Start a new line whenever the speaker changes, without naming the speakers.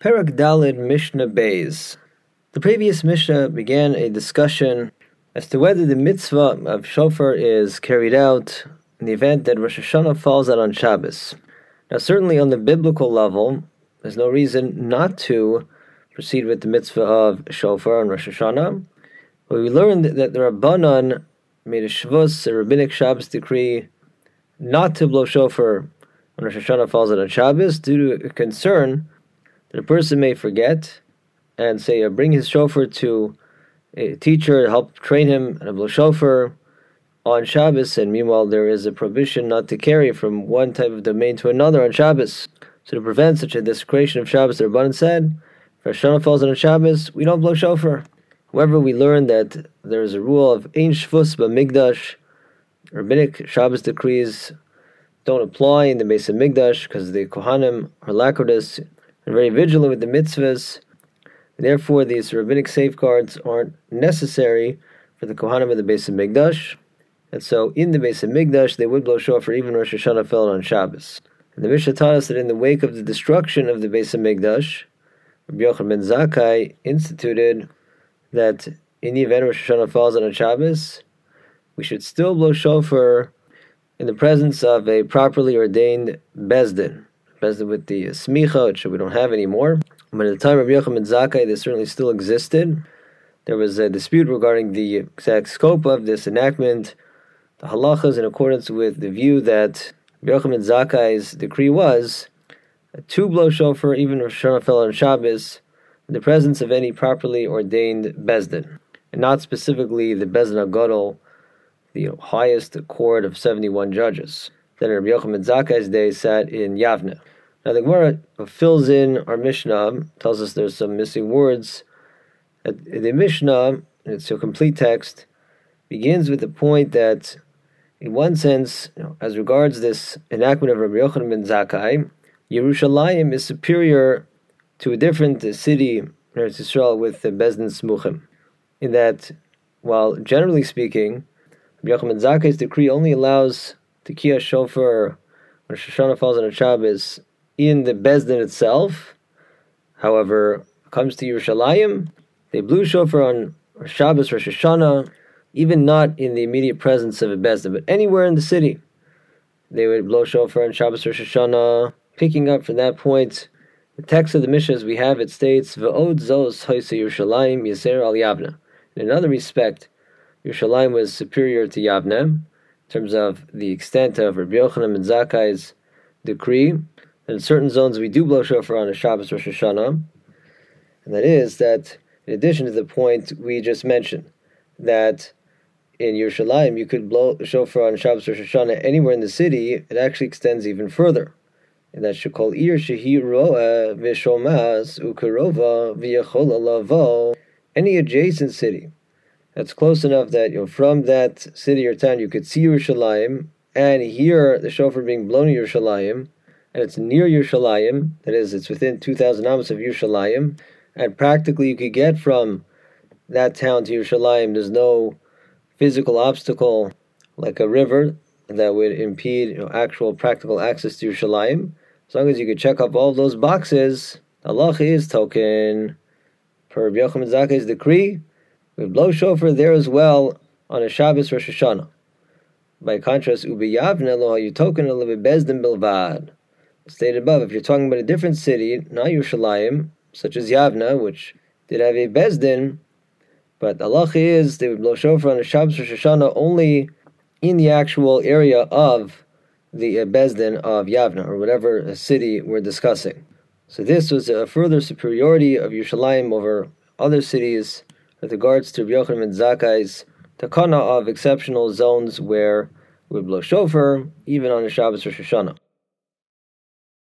Perek Dalid Mishnah Bays. The previous Mishnah began a discussion as to whether the mitzvah of shofar is carried out in the event that Rosh Hashanah falls out on Shabbos. Now, certainly on the biblical level, there's no reason not to proceed with the mitzvah of shofar on Rosh Hashanah. But we learned that the Rabbanon made a Shvus, a rabbinic Shabbos decree, not to blow shofar when Rosh Hashanah falls out on Shabbos due to a concern that a person may forget and say, uh, bring his shofar to a teacher help train him and blow shofar on Shabbos, and meanwhile there is a prohibition not to carry from one type of domain to another on Shabbos. So to prevent such a desecration of Shabbos, the Rabbanan said, if Hashanah falls on Shabbos, we don't blow shofar. However, we learned that there is a rule of Ein Shvus B'Mikdash, rabbinic Shabbos decrees don't apply in the Beis Mikdash because the Kohanim are lackadaisical and very vigilant with the mitzvahs. Therefore, these rabbinic safeguards aren't necessary for the Kohanim of the Beis Hamikdash. And so, in the Beis Hamikdash, they would blow shofar even Rosh Hashanah fell on Shabbos. And the Mishnah taught us that in the wake of the destruction of the Beis Hamikdash, Rabbi Yochanan ben Zakkai instituted that in the event Rosh Hashanah falls on a Shabbos, we should still blow shofar in the presence of a properly ordained beis din with the smicha, which we don't have anymore. But at the time of Yochanan Zakkai, this certainly still existed. There was a dispute regarding the exact scope of this enactment. The halachas, in accordance with the view that Yochanan Zakkai's decree was to blow shofar, even if Shana fell on Shabbos, in the presence of any properly ordained beis din, and not specifically the beis din hagadol, the highest court of seventy-one judges that Rabbi Yochanan Zakkai's day sat in Yavne. Now the Gemara fills in our Mishnah, tells us there's some missing words. The Mishnah, it's a complete text, begins with the point that, in one sense, you know, as regards this enactment of Rabbi Yochanan ben Zakkai, Yerushalayim is superior to a different city in Israel with the Beis Din Smuchim, in that, while generally speaking, Rabbi Yochanan Zakkai's decree only allows Tekiah Shofar when Shoshana falls on a Shabbos in the Beis Din itself. However, comes to Yerushalayim, they blew Shofar on Shabbos Rosh Hashanah, even not in the immediate presence of a Beis Din, but anywhere in the city. They would blow Shofar on Shabbos Rosh Hashanah. Picking up from that point, the text of the Mishnah we have it states, V'od zos hoisa Yerushalayim yaser al Yavna. In another respect, Yerushalayim was superior to Yavna, in terms of the extent of Rabbi Yochanan ben Zakkai's decree. And in certain zones, we do blow shofar on a Shabbos Rosh Hashanah, and that is that in addition to the point we just mentioned, that in Yerushalayim you could blow shofar on Shabbos Rosh Hashanah anywhere in the city, it actually extends even further. And that should call Ir Shehi Roa Vishomas Ukarova V'Yachola Lavo, any adjacent city that's close enough that you know from that city or town you could see Yerushalayim and hear the shofar being blown in Yerushalayim, and it's near Yerushalayim. That is, it's within two thousand amos of Yerushalayim, and practically you could get from that town to Yerushalayim. There's no physical obstacle like a river that would impede you know, actual practical access to Yerushalayim. As long as you could check off all those boxes, Allah is token per Yochanan Zakkai's decree we blow shofar there as well on a Shabbos Rosh Hashanah. By contrast, ubiyavne lo hayutoken beis din bilvad. Stated above, if you're talking about a different city, not Yerushalayim, such as Yavna, which did have a beis din, but the is they would blow shofar on a Shabbos Rosh Hashanah only in the actual area of the uh, beis din of Yavna or whatever city we're discussing. So this was a further superiority of Yerushalayim over other cities with regards to Yochanan ben Zakkai's takana of exceptional zones where we blow shofar, even on a Shabbos Rosh Hashanah.